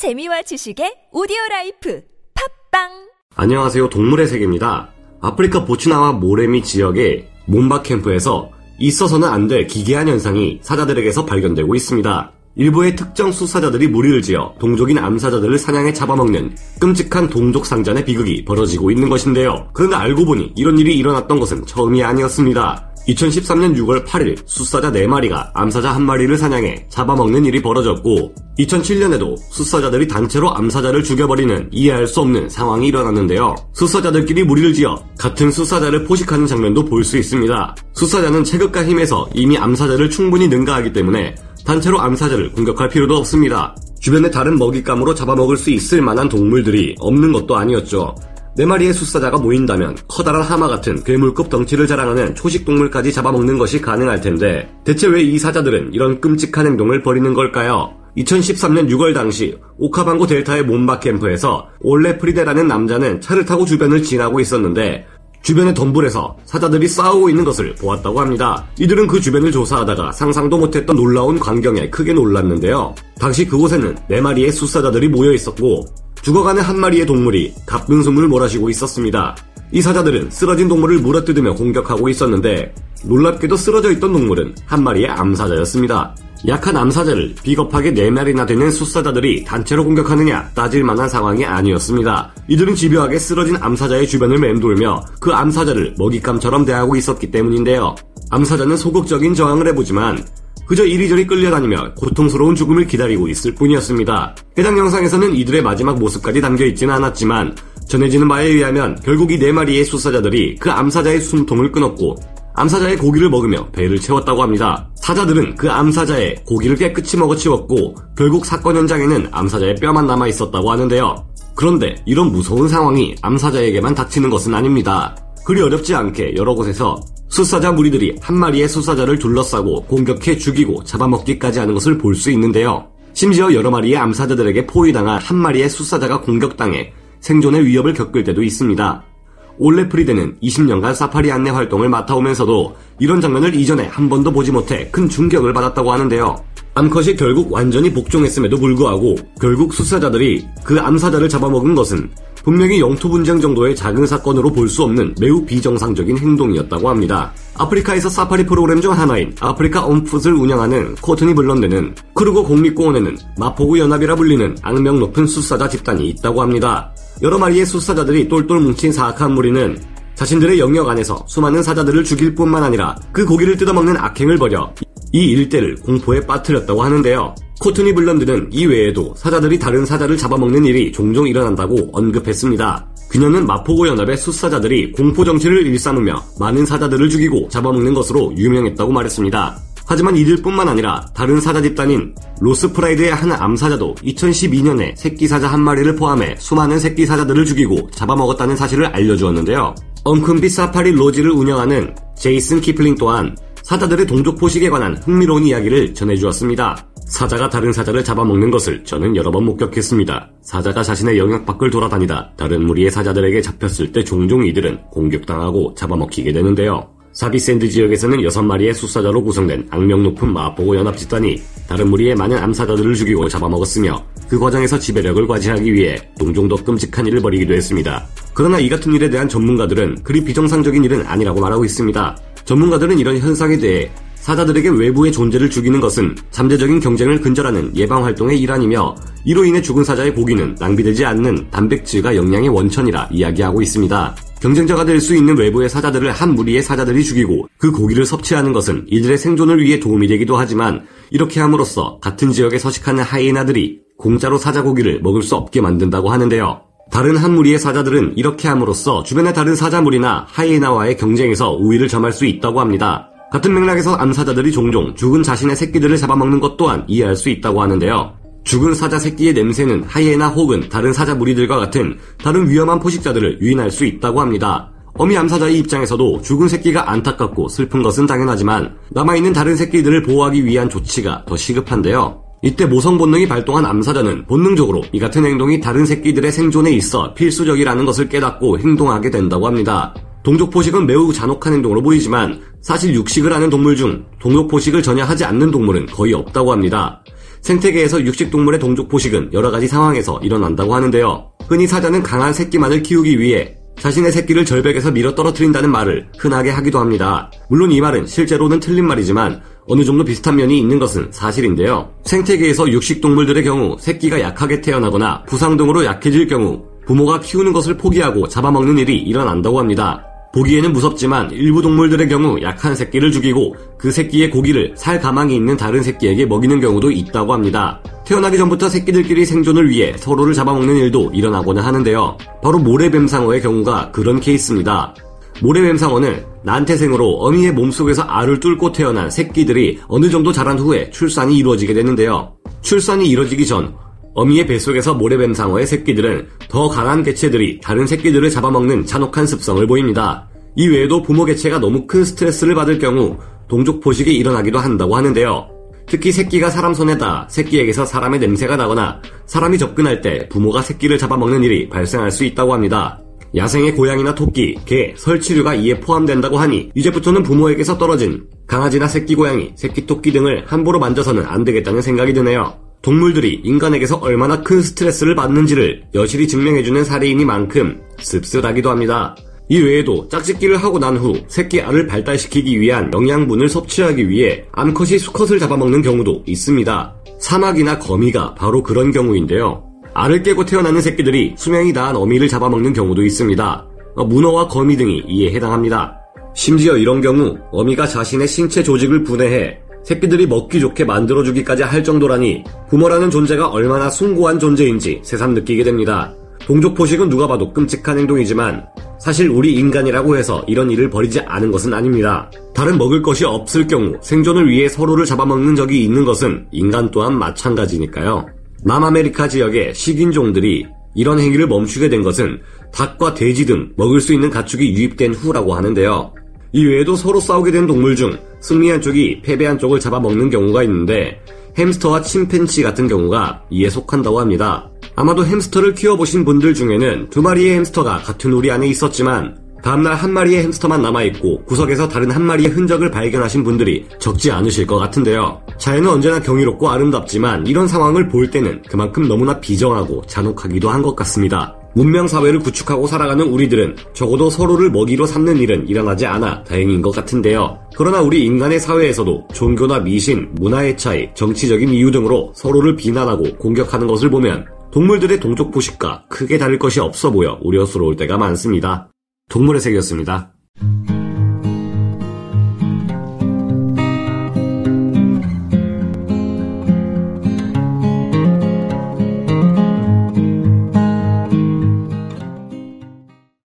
재미와 지식의 오디오 라이프 팟빵 안녕하세요. 동물의 세계입니다. 아프리카 보츠와나 모레미 지역의 몬바 캠프에서 있어서는 안 될 기괴한 현상이 사자들에게서 발견되고 있습니다. 일부의 특정 수사자들이 무리를 지어 동족인 암사자들을 사냥해 잡아먹는 끔찍한 동족 상잔의 비극이 벌어지고 있는 것인데요. 그런데 알고 보니 이런 일이 일어났던 것은 처음이 아니었습니다. 2013년 6월 8일 숫사자 4마리가 암사자 1마리를 사냥해 잡아먹는 일이 벌어졌고 2007년에도 숫사자들이 단체로 암사자를 죽여버리는 이해할 수 없는 상황이 일어났는데요. 숫사자들끼리 무리를 지어 같은 숫사자를 포식하는 장면도 볼 수 있습니다. 숫사자는 체급과 힘에서 이미 암사자를 충분히 능가하기 때문에 단체로 암사자를 공격할 필요도 없습니다. 주변에 다른 먹잇감으로 잡아먹을 수 있을 만한 동물들이 없는 것도 아니었죠. 네 마리의 숫사자가 모인다면 커다란 하마 같은 괴물급 덩치를 자랑하는 초식 동물까지 잡아먹는 것이 가능할 텐데 대체 왜 이 사자들은 이런 끔찍한 행동을 벌이는 걸까요? 2013년 6월 당시 오카방고 델타의 몬바 캠프에서 올레 프리데라는 남자는 차를 타고 주변을 지나고 있었는데 주변의 덤불에서 사자들이 싸우고 있는 것을 보았다고 합니다. 이들은 그 주변을 조사하다가 상상도 못했던 놀라운 광경에 크게 놀랐는데요. 당시 그곳에는 네 마리의 숫사자들이 모여 있었고 죽어가는 한 마리의 동물이 가쁜 숨을 몰아쉬고 있었습니다. 이 사자들은 쓰러진 동물을 물어뜯으며 공격하고 있었는데 놀랍게도 쓰러져 있던 동물은 한 마리의 암사자였습니다. 약한 암사자를 비겁하게 4마리나 되는 숫사자들이 단체로 공격하느냐 따질 만한 상황이 아니었습니다. 이들은 집요하게 쓰러진 암사자의 주변을 맴돌며 그 암사자를 먹잇감처럼 대하고 있었기 때문인데요. 암사자는 소극적인 저항을 해보지만 그저 이리저리 끌려다니며 고통스러운 죽음을 기다리고 있을 뿐이었습니다. 해당 영상에서는 이들의 마지막 모습까지 담겨있지는 않았지만 전해지는 바에 의하면 결국 이 네 마리의 수사자들이 그 암사자의 숨통을 끊었고 암사자의 고기를 먹으며 배를 채웠다고 합니다. 사자들은 그 암사자의 고기를 깨끗이 먹어치웠고 결국 사건 현장에는 암사자의 뼈만 남아 있었다고 하는데요. 그런데 이런 무서운 상황이 암사자에게만 닥치는 것은 아닙니다. 그리 어렵지 않게 여러 곳에서 수사자 무리들이 한 마리의 수사자를 둘러싸고 공격해 죽이고 잡아먹기까지 하는 것을 볼 수 있는데요. 심지어 여러 마리의 암사자들에게 포위당한 한 마리의 수사자가 공격당해 생존의 위협을 겪을 때도 있습니다. 올레 프리드는 20년간 사파리 안내 활동을 맡아오면서도 이런 장면을 이전에 한 번도 보지 못해 큰 충격을 받았다고 하는데요. 암컷이 결국 완전히 복종했음에도 불구하고 결국 수사자들이 그 암사자를 잡아먹은 것은 분명히 영토 분쟁 정도의 작은 사건으로 볼 수 없는 매우 비정상적인 행동이었다고 합니다. 아프리카에서 사파리 프로그램 중 하나인 아프리카 온풋을 운영하는 코트니 블런드는 크루고 국립공원에는 마포구 연합이라 불리는 악명 높은 수사자 집단이 있다고 합니다. 여러 마리의 수사자들이 똘똘 뭉친 사악한 무리는 자신들의 영역 안에서 수많은 사자들을 죽일 뿐만 아니라 그 고기를 뜯어먹는 악행을 벌여 이 일대를 공포에 빠뜨렸다고 하는데요. 코트니 블런드는 이 외에도 사자들이 다른 사자를 잡아먹는 일이 종종 일어난다고 언급했습니다. 그녀는 마포고 연합의 숫사자들이 공포 정치를 일삼으며 많은 사자들을 죽이고 잡아먹는 것으로 유명했다고 말했습니다. 하지만 이들뿐만 아니라 다른 사자 집단인 로스프라이드의 한 암사자도 2012년에 새끼 사자 한 마리를 포함해 수많은 새끼 사자들을 죽이고 잡아먹었다는 사실을 알려주었는데요. 움쿰베 사파리 로지를 운영하는 제이슨 키플링 또한 사자들의 동족 포식에 관한 흥미로운 이야기를 전해주었습니다. 사자가 다른 사자를 잡아먹는 것을 저는 여러 번 목격했습니다. 사자가 자신의 영역 밖을 돌아다니다 다른 무리의 사자들에게 잡혔을 때 종종 이들은 공격당하고 잡아먹히게 되는데요. 사비샌드 지역에서는 6마리의 숫사자로 구성된 악명 높은 마포고 연합 집단이 다른 무리의 많은 암사자들을 죽이고 잡아먹었으며 그 과정에서 지배력을 과시하기 위해 종종 더 끔찍한 일을 벌이기도 했습니다. 그러나 이 같은 일에 대한 전문가들은 그리 비정상적인 일은 아니라고 말하고 있습니다. 전문가들은 이런 현상에 대해 사자들에게 외부의 존재를 죽이는 것은 잠재적인 경쟁을 근절하는 예방 활동의 일환이며 이로 인해 죽은 사자의 고기는 낭비되지 않는 단백질과 영양의 원천이라 이야기하고 있습니다. 경쟁자가 될 수 있는 외부의 사자들을 한 무리의 사자들이 죽이고 그 고기를 섭취하는 것은 이들의 생존을 위해 도움이 되기도 하지만 이렇게 함으로써 같은 지역에 서식하는 하이에나들이 공짜로 사자 고기를 먹을 수 없게 만든다고 하는데요. 다른 한 무리의 사자들은 이렇게 함으로써 주변의 다른 사자 무리나 하이에나와의 경쟁에서 우위를 점할 수 있다고 합니다. 같은 맥락에서 암사자들이 종종 죽은 자신의 새끼들을 잡아먹는 것 또한 이해할 수 있다고 하는데요. 죽은 사자 새끼의 냄새는 하이에나 혹은 다른 사자 무리들과 같은 다른 위험한 포식자들을 유인할 수 있다고 합니다. 어미 암사자의 입장에서도 죽은 새끼가 안타깝고 슬픈 것은 당연하지만 남아있는 다른 새끼들을 보호하기 위한 조치가 더 시급한데요. 이때 모성 본능이 발동한 암사자는 본능적으로 이 같은 행동이 다른 새끼들의 생존에 있어 필수적이라는 것을 깨닫고 행동하게 된다고 합니다. 동족 포식은 매우 잔혹한 행동으로 보이지만 사실 육식을 하는 동물 중 동족 포식을 전혀 하지 않는 동물은 거의 없다고 합니다. 생태계에서 육식 동물의 동족 포식은 여러 가지 상황에서 일어난다고 하는데요. 흔히 사자는 강한 새끼만을 키우기 위해 자신의 새끼를 절벽에서 밀어 떨어뜨린다는 말을 흔하게 하기도 합니다. 물론 이 말은 실제로는 틀린 말이지만 어느 정도 비슷한 면이 있는 것은 사실인데요. 생태계에서 육식 동물들의 경우 새끼가 약하게 태어나거나 부상 등으로 약해질 경우 부모가 키우는 것을 포기하고 잡아먹는 일이 일어난다고 합니다. 보기에는 무섭지만 일부 동물들의 경우 약한 새끼를 죽이고 그 새끼의 고기를 살 가망이 있는 다른 새끼에게 먹이는 경우도 있다고 합니다. 태어나기 전부터 새끼들끼리 생존을 위해 서로를 잡아먹는 일도 일어나고는 하는데요. 바로 모래뱀상어의 경우가 그런 케이스입니다. 모래뱀상어는 난태생으로 어미의 몸속에서 알을 뚫고 태어난 새끼들이 어느 정도 자란 후에 출산이 이루어지게 되는데요. 출산이 이루어지기 전 어미의 뱃속에서 모래뱀상어의 새끼들은 더 강한 개체들이 다른 새끼들을 잡아먹는 잔혹한 습성을 보입니다. 이 외에도 부모 개체가 너무 큰 스트레스를 받을 경우 동족 포식이 일어나기도 한다고 하는데요. 특히 새끼가 사람 손에다 새끼에게서 사람의 냄새가 나거나 사람이 접근할 때 부모가 새끼를 잡아먹는 일이 발생할 수 있다고 합니다. 야생의 고양이나 토끼, 개, 설치류가 이에 포함된다고 하니 이제부터는 부모에게서 떨어진 강아지나 새끼 고양이, 새끼 토끼 등을 함부로 만져서는 안 되겠다는 생각이 드네요. 동물들이 인간에게서 얼마나 큰 스트레스를 받는지를 여실히 증명해주는 사례이니만큼 씁쓸하기도 합니다. 이 외에도 짝짓기를 하고 난 후 새끼 알을 발달시키기 위한 영양분을 섭취하기 위해 암컷이 수컷을 잡아먹는 경우도 있습니다. 사막이나 거미가 바로 그런 경우인데요. 알을 깨고 태어나는 새끼들이 수명이 다한 어미를 잡아먹는 경우도 있습니다. 문어와 거미 등이 이에 해당합니다. 심지어 이런 경우 어미가 자신의 신체 조직을 분해해 새끼들이 먹기 좋게 만들어주기까지 할 정도라니 부모라는 존재가 얼마나 숭고한 존재인지 새삼 느끼게 됩니다. 동족 포식은 누가 봐도 끔찍한 행동이지만 사실 우리 인간이라고 해서 이런 일을 벌이지 않은 것은 아닙니다. 다른 먹을 것이 없을 경우 생존을 위해 서로를 잡아먹는 적이 있는 것은 인간 또한 마찬가지니까요. 남아메리카 지역의 식인종들이 이런 행위를 멈추게 된 것은 닭과 돼지 등 먹을 수 있는 가축이 유입된 후라고 하는데요. 이외에도 서로 싸우게 된 동물 중 승리한 쪽이 패배한 쪽을 잡아먹는 경우가 있는데 햄스터와 침팬치 같은 경우가 이에 속한다고 합니다. 아마도 햄스터를 키워보신 분들 중에는 두 마리의 햄스터가 같은 우리 안에 있었지만 다음날 한 마리의 햄스터만 남아있고 구석에서 다른 한 마리의 흔적을 발견하신 분들이 적지 않으실 것 같은데요. 자연은 언제나 경이롭고 아름답지만 이런 상황을 볼 때는 그만큼 너무나 비정하고 잔혹하기도 한 것 같습니다. 문명 사회를 구축하고 살아가는 우리들은 적어도 서로를 먹이로 삼는 일은 일어나지 않아 다행인 것 같은데요. 그러나 우리 인간의 사회에서도 종교나 미신, 문화의 차이, 정치적인 이유 등으로 서로를 비난하고 공격하는 것을 보면 동물들의 동족 포식과 크게 다를 것이 없어 보여 우려스러울 때가 많습니다. 동물의 세계였습니다.